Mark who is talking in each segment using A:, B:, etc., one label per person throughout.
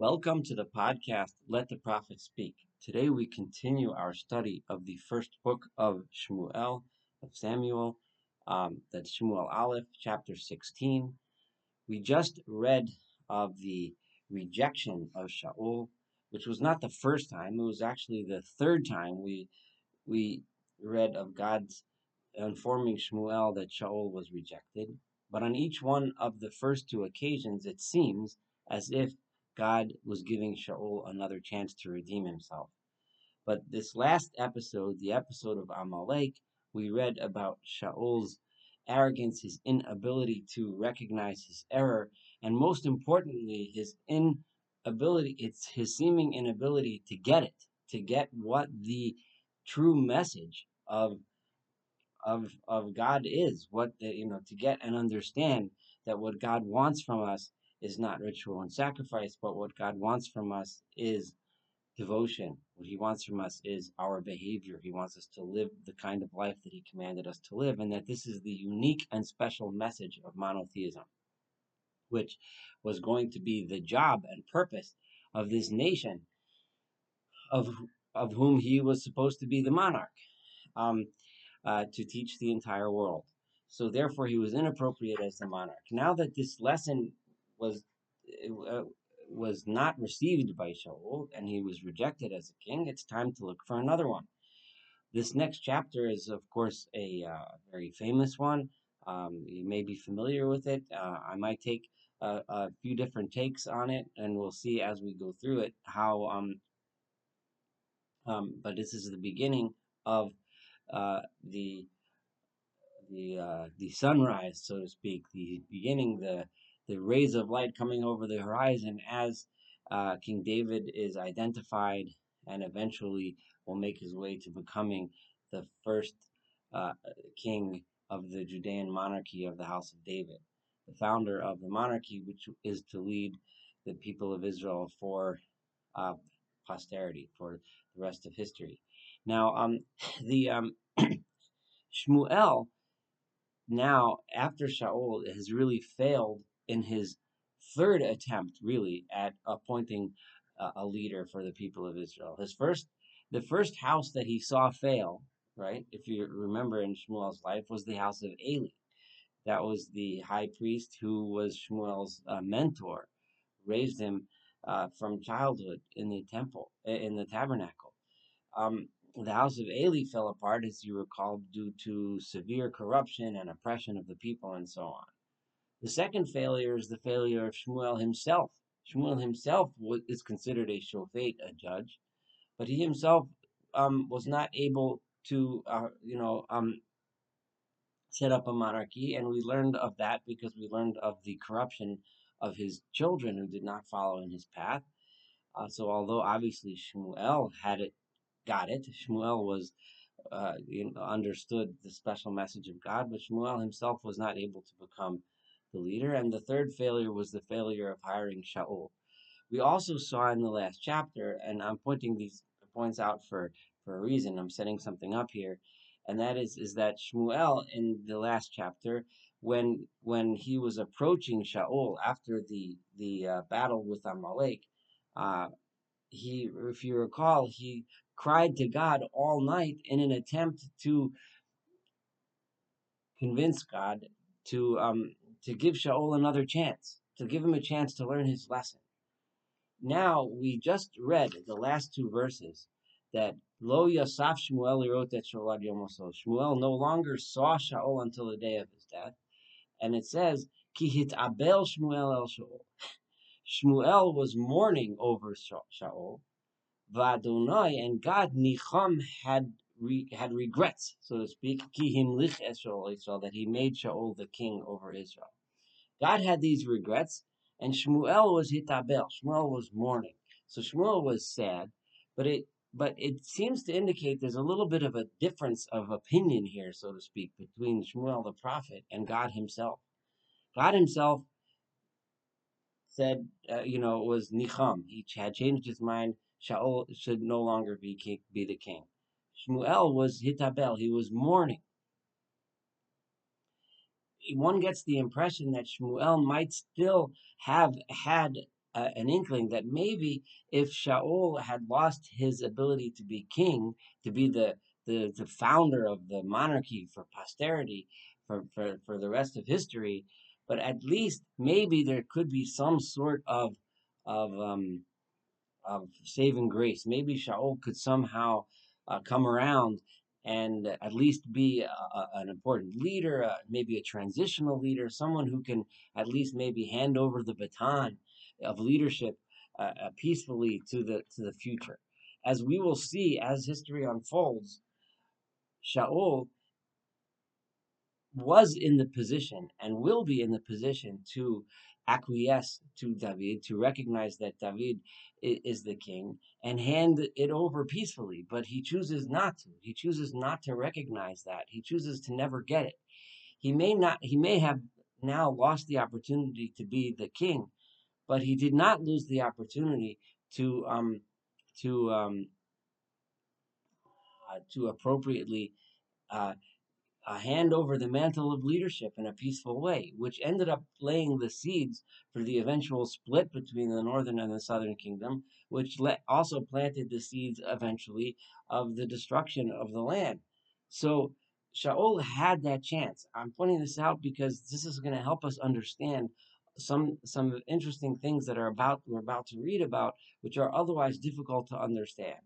A: Welcome to the podcast, Let the Prophet Speak. Today we continue our study of the first book of Shmuel, of Samuel, um, that's Shmuel Aleph, chapter 16. We just read of the rejection of Shaul, which was not the first time, it was actually the third time we, we read of God's informing Shmuel that Shaul was rejected. But on each one of the first two occasions, it seems as if God was giving Shaul another chance to redeem himself. But this last episode, the episode of Amalek, we read about Shaul's arrogance, his inability to recognize his error, and most importantly, his inability, it's his seeming inability to get it, to get what the true message of of of God is, what the, you know, to get and understand that what God wants from us is not ritual and sacrifice, but what God wants from us is devotion. What He wants from us is our behavior. He wants us to live the kind of life that He commanded us to live, and that this is the unique and special message of monotheism, which was going to be the job and purpose of this nation, of of whom He was supposed to be the monarch, um, uh, to teach the entire world. So therefore, he was inappropriate as the monarch. Now that this lesson was uh, was not received by Shaul and he was rejected as a king, it's time to look for another one. This next chapter is, of course, a uh, very famous one. Um, you may be familiar with it. Uh, I might take a, a, few different takes on it, and we'll see as we go through it how. Um, um, but this is the beginning of uh, the the uh, the sunrise, so to speak, the beginning, the the rays of light coming over the horizon as uh, King David is identified and eventually will make his way to becoming the first uh, king of the Judean monarchy of the House of David, the founder of the monarchy, which is to lead the people of Israel for uh, posterity, for the rest of history. Now, um, the um, Shmuel now after Shaul has really failed in his third attempt, really, at appointing uh, a leader for the people of Israel. His first, the first house that he saw fail, right? If you remember in Shmuel's life, was the house of Eli. That was the high priest who was Shmuel's uh, mentor, raised him uh, from childhood in the temple, in the tabernacle. Um, the house of Eli fell apart, as you recall, due to severe corruption and oppression of the people and so on. The second failure is the failure of Shmuel himself. Shmuel himself is considered a shofet, a judge, but he himself um, was not able to, uh, you know, um, set up a monarchy, and we learned of that because we learned of the corruption of his children who did not follow in his path. Uh, so, although obviously Shmuel had it, got it, Shmuel was uh, you know, understood the special message of God, but Shmuel himself was not able to become the leader. And the third failure was the failure of hiring Shaul. We also saw in the last chapter, and I'm pointing these points out for, for a reason, I'm setting something up here, and that is, is that Shmuel in the last chapter, when when he was approaching Shaul after the the uh, battle with Amalek, uh, he, if you recall, he cried to God all night in an attempt to convince God to um, to give Shaul another chance, to give him a chance to learn his lesson. Now, we just read the last two verses that Lo Yasaf Shmuel wrote that Shaul Yomoso. Shmuel no longer saw Shaul until the day of his death. And it says, Ki hit abel Shmuel el Shaul. Shmuel was mourning over Shaul. Vadonai and God Nicham had re, had regrets, so to speak, ki Israel, that he made Shaul the king over Israel. God had these regrets, and Shmuel was hitabel. Shmuel was mourning. So Shmuel was sad, but it but it seems to indicate there's a little bit of a difference of opinion here, so to speak, between Shmuel the prophet and God Himself. God Himself said, uh, you know, it was nicham. He had changed his mind. Shaul should no longer be king, be the king. Shmuel was hitabel. He was mourning. One gets the impression that Shmuel might still have had uh, an inkling that maybe if Shaul had lost his ability to be king, to be the the, the founder of the monarchy for posterity, for, for, for the rest of history, but at least maybe there could be some sort of of um, of saving grace. Maybe Shaul could somehow uh, come around and at least be a, an important leader, uh, maybe a transitional leader, someone who can at least maybe hand over the baton of leadership uh, uh peacefully to the to the future. As we will see as history unfolds, Shaul was in the position and will be in the position to acquiesce to David, to recognize that David is the king and hand it over peacefully. But he chooses not to. He chooses not to recognize that. He chooses to never get it. He may not, he may have now lost the opportunity to be the king, but he did not lose the opportunity to, um, to, um, uh, to appropriately uh, uh, hand over the mantle of leadership in a peaceful way, which ended up laying the seeds for the eventual split between the northern and the southern kingdom, which also planted the seeds eventually of the destruction of the land. So Shaul had that chance. I'm pointing this out because this is going to help us understand some some interesting things that are about we're about to read about, which are otherwise difficult to understand.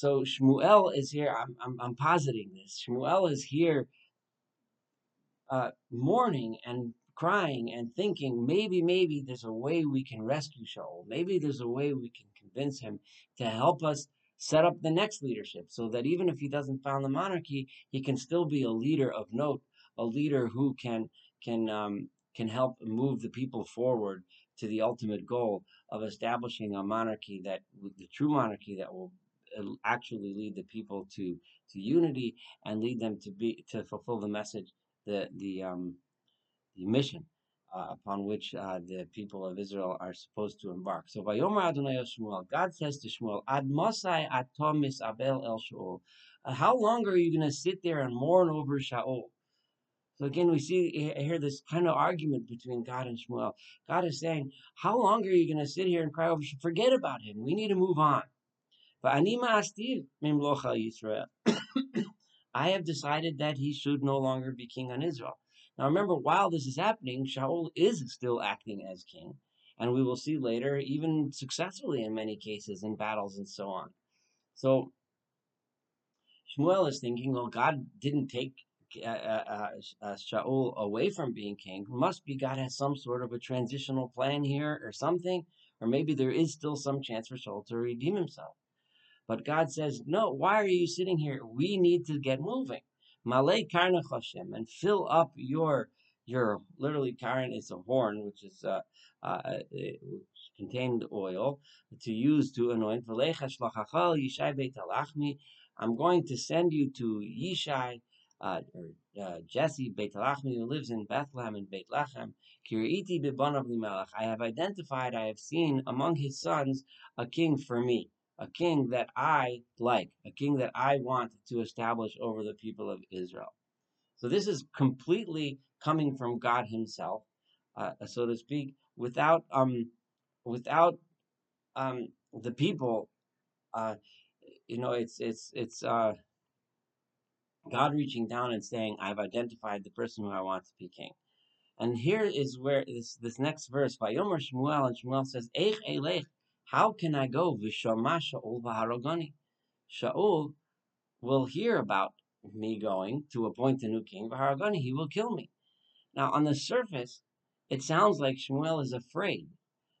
A: So Shmuel is here. I'm, I'm, I'm positing this. Shmuel is here uh, mourning and crying and thinking maybe, maybe there's a way we can rescue Shaul. Maybe there's a way we can convince him to help us set up the next leadership so that even if he doesn't found the monarchy, he can still be a leader of note, a leader who can can um, can help move the people forward to the ultimate goal of establishing a monarchy that the true monarchy that will actually lead the people to to unity and lead them to be to fulfill the message the the um the mission uh, upon which uh, the people of Israel are supposed to embark. So Vayomer Adonai Shmuel, God says to Shmuel, Ad Mosai Atom Abel El Shaul. Uh, how long are you going to sit there and mourn over Shaul? So again, we see here this kind of argument between God and Shmuel. God is saying, how long are you going to sit here and cry over? Forget about him. We need to move on. I have decided that he should no longer be king on Israel. Now remember, while this is happening, Shaul is still acting as king. And we will see later, even successfully in many cases, in battles and so on. So Shmuel is thinking, well, God didn't take uh, uh, uh, Shaul away from being king. Must be God has some sort of a transitional plan here or something. Or maybe there is still some chance for Shaul to redeem himself. But God says, no, why are you sitting here? We need to get moving. Malay karna Hashem, and fill up your, your, literally karn is a horn, which is, uh, uh, contained oil to use to anoint. I'm going to send you to Yishai, uh, or uh, Jesse Beit Lachmi, who lives in Bethlehem and Beit Lechem. Kiriti I have identified, I have seen among his sons a king for me a king that I like, a king that I want to establish over the people of Israel. So this is completely coming from God Himself, uh, so to speak, without um, without um, the people. Uh, you know, it's it's it's uh, God reaching down and saying, "I've identified the person who I want to be king." And here is where this this next verse, Vayomer Shmuel, and Shmuel says, "Eich elech how can I go? Vishama Shaul v'harogani. Shaul will hear about me going to appoint a new king. V'harogani, he will kill me. Now, on the surface, it sounds like Shmuel is afraid.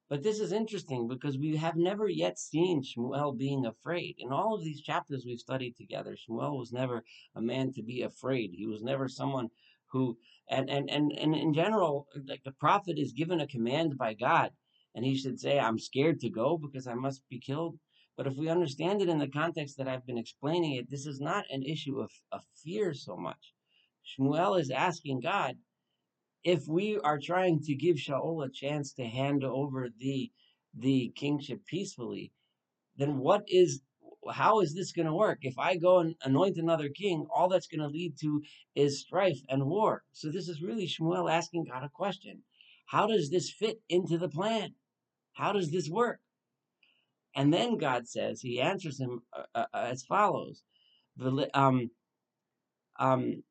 A: But this is interesting because we have never yet seen Shmuel being afraid. In all of these chapters we've studied together, Shmuel was never a man to be afraid. He was never someone who, and, and, and, and in general, like the prophet is given a command by God and he should say, I'm scared to go because I must be killed. But if we understand it in the context that I've been explaining it, this is not an issue of, of fear so much. Shmuel is asking God, if we are trying to give Shaul a chance to hand over the the kingship peacefully, then what is how is this going to work? If I go and anoint another king, all that's going to lead to is strife and war. So this is really Shmuel asking God a question. How does this fit into the plan? How does this work? And then God says, He answers him uh, uh, as follows. Um, um,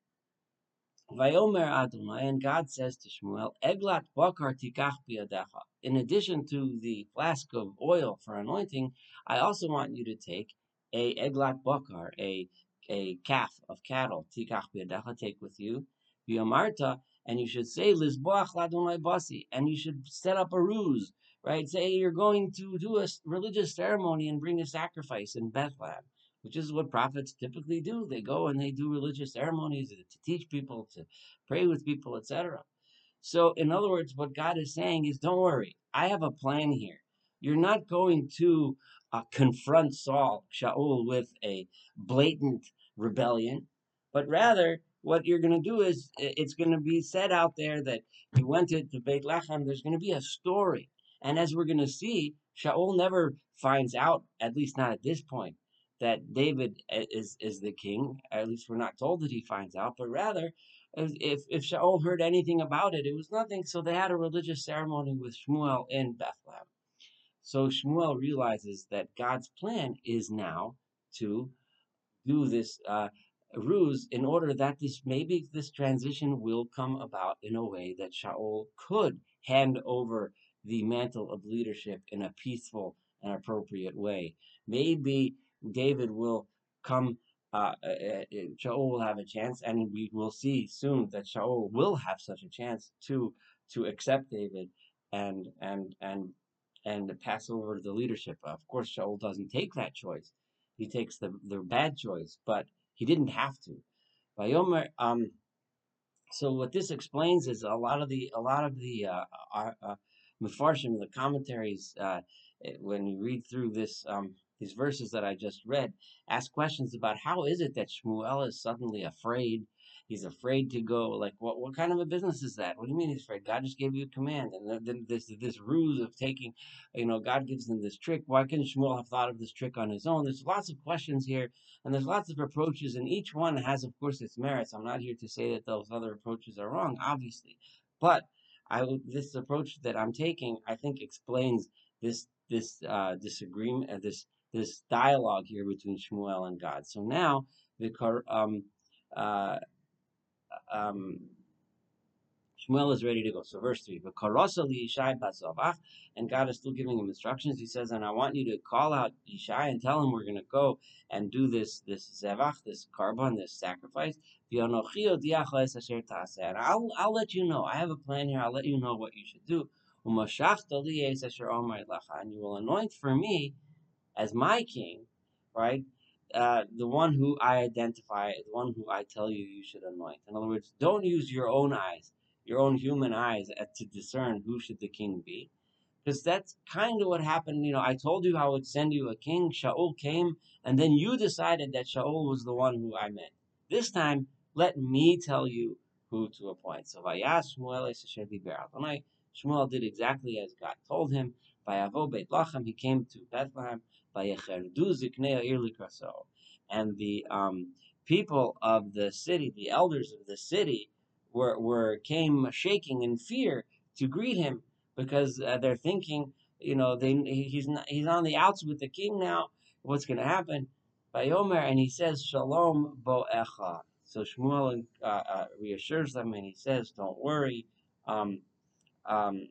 A: and God says to Shmuel, Eglat bakar tikach biyadecha. In addition to the flask of oil for anointing, I also want you to take a eglat bakar, a a calf of cattle, tikach biyadecha, take with you, biyamarta, and you should say lizboach ladonai basi, and you should set up a ruse, right? Say you're going to do a religious ceremony and bring a sacrifice in Bethlehem which is what prophets typically do. They go and they do religious ceremonies to teach people, to pray with people, etc. So, in other words, what God is saying is, don't worry, I have a plan here. You're not going to uh, confront Saul, Shaul, with a blatant rebellion, but rather what you're going to do is it's going to be said out there that he went to, to Beit Lechem. There's going to be a story. And as we're going to see, Shaul never finds out, at least not at this point, that David is is the king. At least we're not told that he finds out, but rather, if if Shaul heard anything about it, it was nothing. So they had a religious ceremony with Shmuel in Bethlehem. So Shmuel realizes that God's plan is now to do this uh, ruse in order that this maybe this transition will come about in a way that Shaul could hand over the mantle of leadership in a peaceful and appropriate way. Maybe David will come. Uh, uh, uh, Shaul will have a chance, and we will see soon that Shaul will have such a chance to to accept David and and and and pass over the leadership. Of course, Shaul doesn't take that choice; he takes the the bad choice, but he didn't have to. Um, so what this explains is a lot of the a lot of the uh, uh, uh, the commentaries, uh, when you read through this um, these verses that I just read, ask questions about how is it that Shmuel is suddenly afraid? He's afraid to go. Like, what what kind of a business is that? What do you mean he's afraid? God just gave you a command, and then this this ruse of taking, you know, God gives him this trick. Why couldn't Shmuel have thought of this trick on his own? There's lots of questions here, and there's lots of approaches, and each one has, of course, its merits. I'm not here to say that those other approaches are wrong, obviously, but I this approach that I'm taking, I think, explains this this uh, disagreement, uh, this this dialogue here between Shmuel and God. So now the um, uh, um, Shmuel is ready to go. So verse three, and God is still giving him instructions. He says, and I want you to call out Yishai and tell him we're going to go and do this this zevach, this korban, this sacrifice. And I'll I'll let you know. I have a plan here. I'll let you know what you should do. And you will anoint for me as my king, right? Uh, the one who I identify, the one who I tell you you should anoint. In other words, don't use your own eyes, your own human eyes, uh, to discern who should the king be, because that's kind of what happened. You know, I told you I would send you a king. Shaul came, and then you decided that Shaul was the one who I meant. This time, let me tell you who to appoint. So Vayas Shmuel did exactly as God told him. Vayavo Beit Lachem, he came to Bethlehem. By Yecherdu Ziknei And the um, people of the city, the elders of the city, were, were came shaking in fear to greet him because uh, they're thinking, you know, they he's not, he's on the outs with the king now. What's going to happen? By Omer, and he says, Shalom boecha. So Shmuel uh, uh, reassures them and he says, Don't worry. Um, um,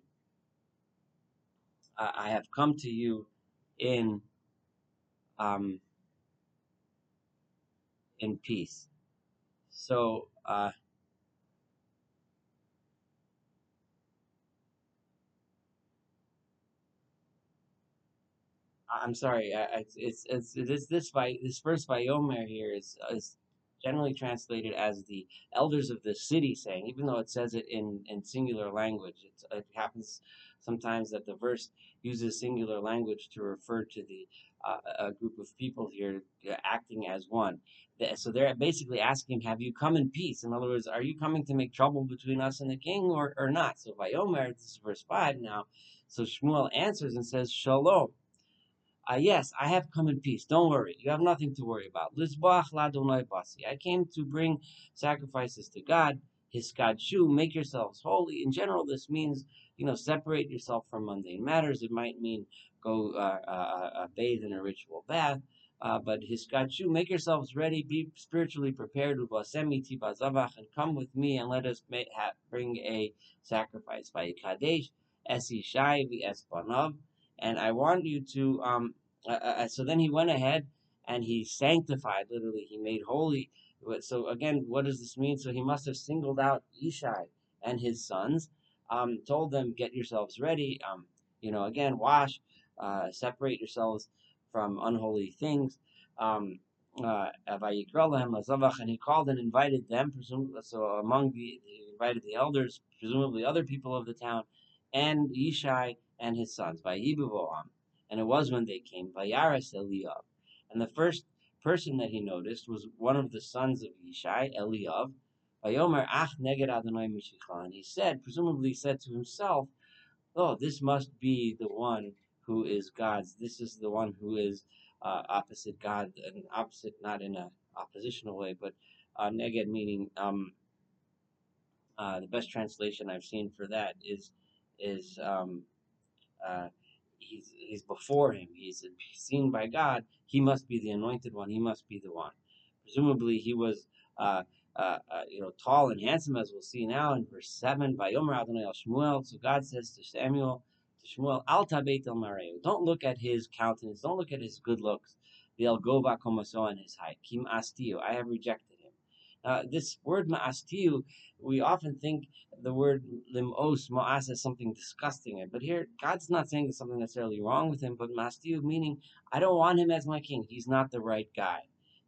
A: I have come to you in um, in peace. So, I'm sorry. It's it's it's this this by this first Vayomer here is is generally translated as the elders of the city saying, even though it says it in in singular language. It happens sometimes that the verse uses singular language to refer to the uh, a group of people here uh, acting as one. So they're basically asking, "Have you come in peace?" In other words, are you coming to make trouble between us and the king, or, or not? So Vayomer, this is verse five now. So Shmuel answers and says, "Shalom." Uh, yes, I have come in peace. Don't worry. You have nothing to worry about. I came to bring sacrifices to God. His Hiskadshu, make yourselves holy. In general, this means you know, separate yourself from mundane matters. It might mean go uh, uh, uh, bathe in a ritual bath. Uh, but hiskachu, make yourselves ready, be spiritually prepared, and come with me and let us bring a sacrifice. By Kadesh, Esishai, Espanav. And I want you to, um, uh, uh, uh, so then he went ahead and he sanctified, literally, he made holy. So again, what does this mean? So he must have singled out Ishai and his sons, um, told them, get yourselves ready, um, you know, again, wash, uh, separate yourselves from unholy things. Um, uh, and he called and invited them, presumably, so among the, he invited the elders, presumably other people of the town, and Yishai and his sons, by Yibuvoam. And it was when they came, Vayaras Eliav. And the first person that he noticed was one of the sons of Yishai, Eliav. Vayomer Ach Neged Adonai And he said, presumably said to himself, Oh, this must be the one who is God's. This is the one who is uh, opposite God, and opposite not in a oppositional way, but uh, neged meaning um, uh, the best translation I've seen for that is is um, uh, he's he's before him. He's seen by God. He must be the anointed one. He must be the one. Presumably, he was. Uh, uh, uh, you know, tall and handsome, as we'll see now in verse 7, by Adonai Shmuel. So God says to Samuel, to Shmuel, Al tabet el mareu. Don't look at his countenance. Don't look at his good looks. The el gova komaso and his height. Kim Astio. I have rejected Now, this word ma'astiu, we often think the word limos, ma'as, is something disgusting. Eh, but here, God's not saying there's something necessarily wrong with him, but ma'astiu meaning, I don't want him as my king. He's not the right guy.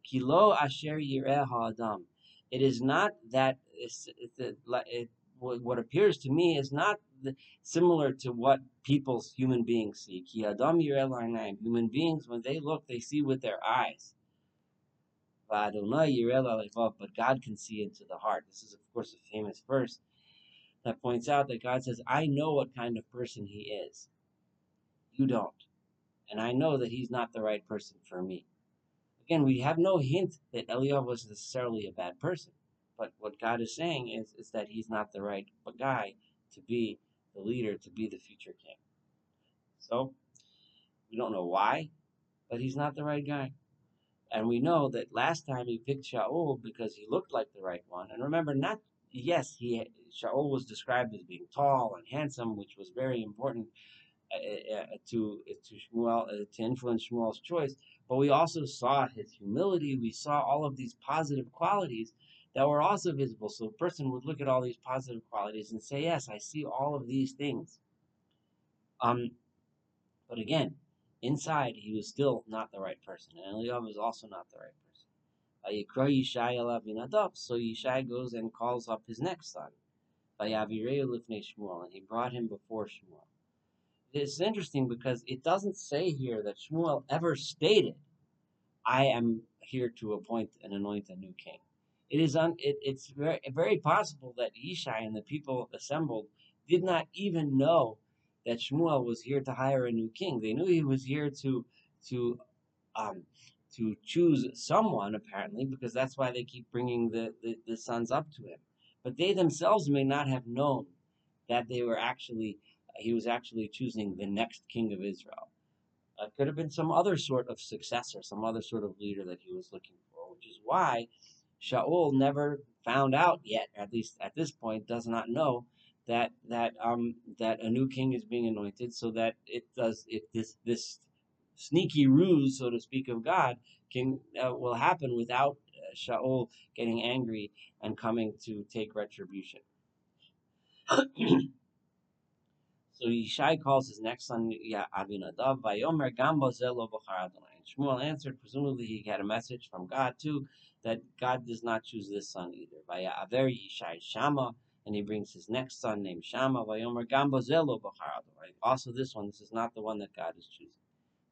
A: Kilo asher yireh ha'adam. It is not that it's, it's, it, it, what appears to me is not similar to what people's human beings see. Ki adam yireh Human beings, when they look, they see with their eyes. But God can see into the heart. This is, of course, a famous verse that points out that God says, I know what kind of person he is. You don't. And I know that he's not the right person for me. Again, we have no hint that Eliyahu was necessarily a bad person. But what God is saying is, is that he's not the right guy to be the leader, to be the future king. So, we don't know why, but he's not the right guy. And we know that last time he picked Shaul because he looked like the right one. And remember, not yes, he Shaul was described as being tall and handsome, which was very important uh, uh, to to Shmuel uh, to influence Shmuel's choice. But we also saw his humility. We saw all of these positive qualities that were also visible. So a person would look at all these positive qualities and say, Yes, I see all of these things. Um, but again, inside he was still not the right person. And Eliyahu was also not the right person. So Yishai goes and calls up his next son. And he brought him before Shmuel. It's interesting because it doesn't say here that Shmuel ever stated, I am here to appoint and anoint a new king it is un, it, it's very very possible that Yishai and the people assembled did not even know that Shmuel was here to hire a new king. They knew he was here to to um, to choose someone apparently because that's why they keep bringing the, the, the sons up to him. But they themselves may not have known that they were actually he was actually choosing the next king of Israel. It uh, could have been some other sort of successor, some other sort of leader that he was looking for, which is why Shaul never found out yet, at least at this point, does not know that that um that a new king is being anointed, so that it does it this this sneaky ruse, so to speak, of God can uh, will happen without uh, Shaul getting angry and coming to take retribution. so Yishai calls his next son yeah, Abinadab, Vayomer Gamba Zelo And Shmuel answered, presumably he had a message from God too, that God does not choose this son either. Vaya Aver Yishai Shama, and he brings his next son named Shama. Vayomer Gambozelo Right? Also, this one, this is not the one that God is choosing.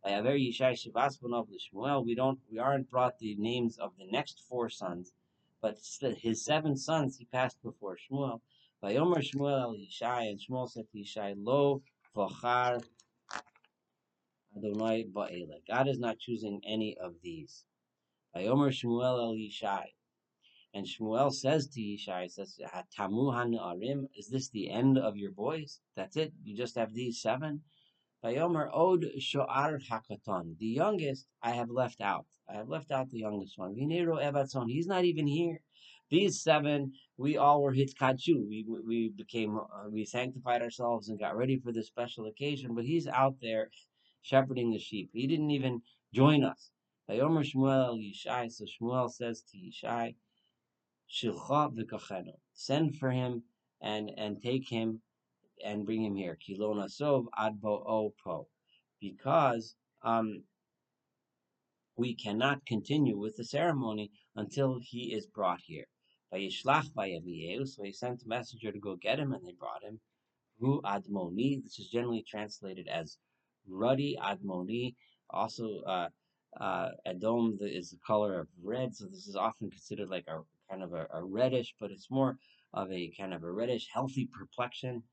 A: Shmuel. We don't, we aren't brought the names of the next four sons, but his seven sons he passed before Shmuel. Vayomer Shmuel El Yishai, and Shmuel said to Yishai, Lo Vachar Adonai Ba'ele. God is not choosing any of these. Vayomer Shmuel el Yishai. And Shmuel says to Yishai, says, Tamu Arim, is this the end of your boys? That's it? You just have these seven? Vayomer Od Shoar Hakaton. The youngest I have left out. I have left out the youngest one. Vinero Ebatzon. He's not even here. These seven, we all were Hitkachu. We we became uh, we sanctified ourselves and got ready for this special occasion. But he's out there shepherding the sheep. He didn't even join us. Vayomer Shmuel Yishai. So Shmuel says to Yishai, Send for him and and take him and bring him here. Kilona sov. Because um, we cannot continue with the ceremony until he is brought here. So he sent a messenger to go get him, and they brought him. Ru admoni. This is generally translated as ruddy admoni. Also, uh, uh, Adom is the color of red, so this is often considered like a kind of a, a reddish, but it's more of a kind of a reddish, healthy complexion.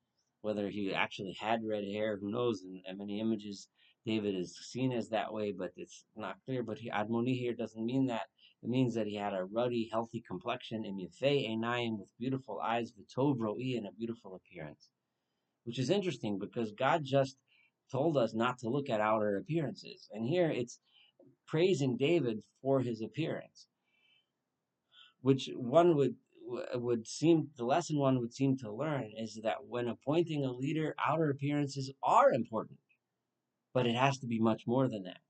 A: Whether he actually had red hair, who knows? In, in many images, David is seen as that way, but it's not clear. But he, Admoni here doesn't mean that. It means that he had a ruddy, healthy complexion, imyafei enayim, with beautiful eyes, v'tov ro'i, and a beautiful appearance. Which is interesting because God just told us not to look at outer appearances. And here it's praising David for his appearance, which one would would seem the lesson one would seem to learn is that when appointing a leader, outer appearances are important, but it has to be much more than that.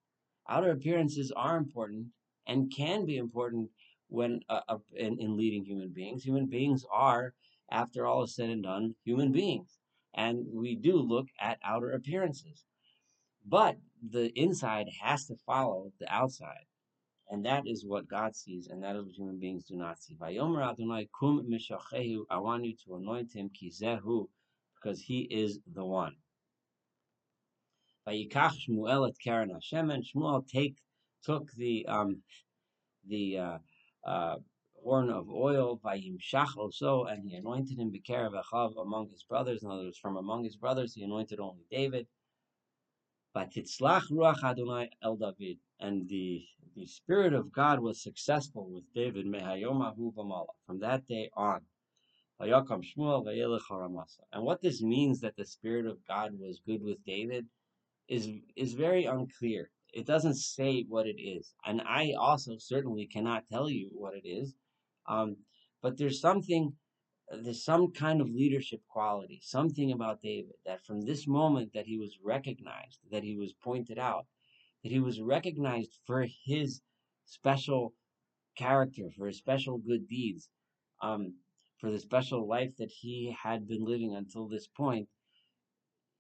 A: Outer appearances are important and can be important when uh, uh, in, in leading human beings. Human beings are, after all is said and done, human beings, and we do look at outer appearances, but the inside has to follow the outside. And that is what God sees, and that is what human beings do not see. Vayomer Adonai kum mishachehu. I want you to anoint him kizehu, because he is the one. Vayikach Shmuel et Karen Hashem, and Shmuel take took the um the uh, uh, horn of oil, Vayimshach also, and he anointed him Bekarev Achav among his brothers. In other words, from among his brothers, he anointed only David. Vatitzlach Ruach Adonai El David, and the the Spirit of God was successful with David from that day on. And what this means that the Spirit of God was good with David is is very unclear. It doesn't say what it is, and I also certainly cannot tell you what it is. Um, but there's something, there's some kind of leadership quality, something about David that from this moment that he was recognized, that he was pointed out, that he was recognized for his special character, for his special good deeds, um, for the special life that he had been living until this point,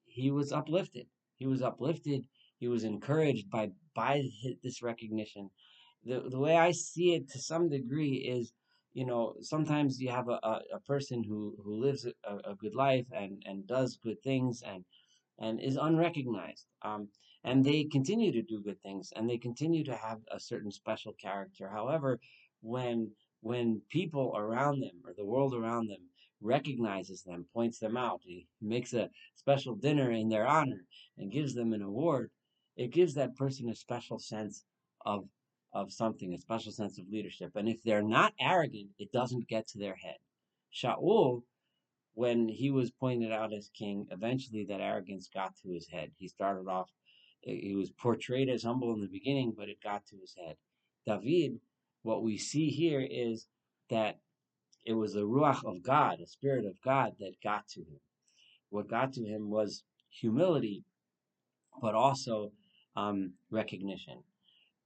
A: he was uplifted. He was uplifted. He was encouraged by by this recognition. The the way I see it, to some degree, is you know sometimes you have a, a, a person who who lives a, a, good life and and does good things and and is unrecognized. Um, and they continue to do good things and they continue to have a certain special character. However, when when people around them or the world around them recognizes them, points them out, he makes a special dinner in their honor and gives them an award, it gives that person a special sense of of something, a special sense of leadership. And if they're not arrogant, it doesn't get to their head. Shaul, when he was pointed out as king, eventually that arrogance got to his head. He started off he was portrayed as humble in the beginning, but it got to his head. David, what we see here is that it was the Ruach of God, the Spirit of God, that got to him. What got to him was humility, but also um, recognition.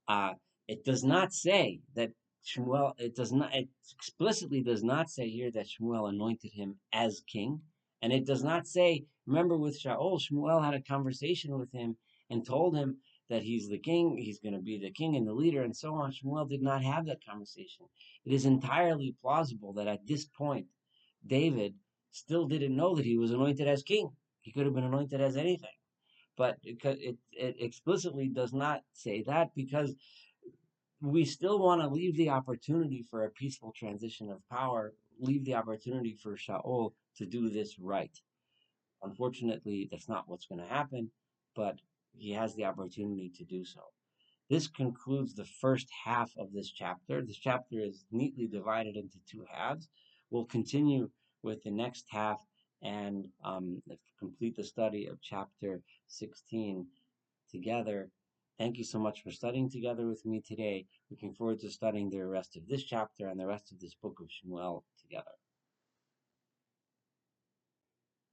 A: Uh, it does not say that Shmuel, it does not, it explicitly does not say here that Shmuel anointed him as king. And it does not say, remember with Shaul, Shmuel had a conversation with him and told him that he's the king, he's going to be the king and the leader, and so on. Shmuel did not have that conversation. It is entirely plausible that at this point, David still didn't know that he was anointed as king. He could have been anointed as anything. But it, it, it explicitly does not say that because we still want to leave the opportunity for a peaceful transition of power, leave the opportunity for Shaul to do this right. Unfortunately, that's not what's going to happen, but he has the opportunity to do so. This concludes the first half of this chapter. This chapter is neatly divided into two halves. We'll continue with the next half and um, complete the study of chapter 16 together. Thank you so much for studying together with me today. Looking forward to studying the rest of this chapter and the rest of this book of Shmuel together.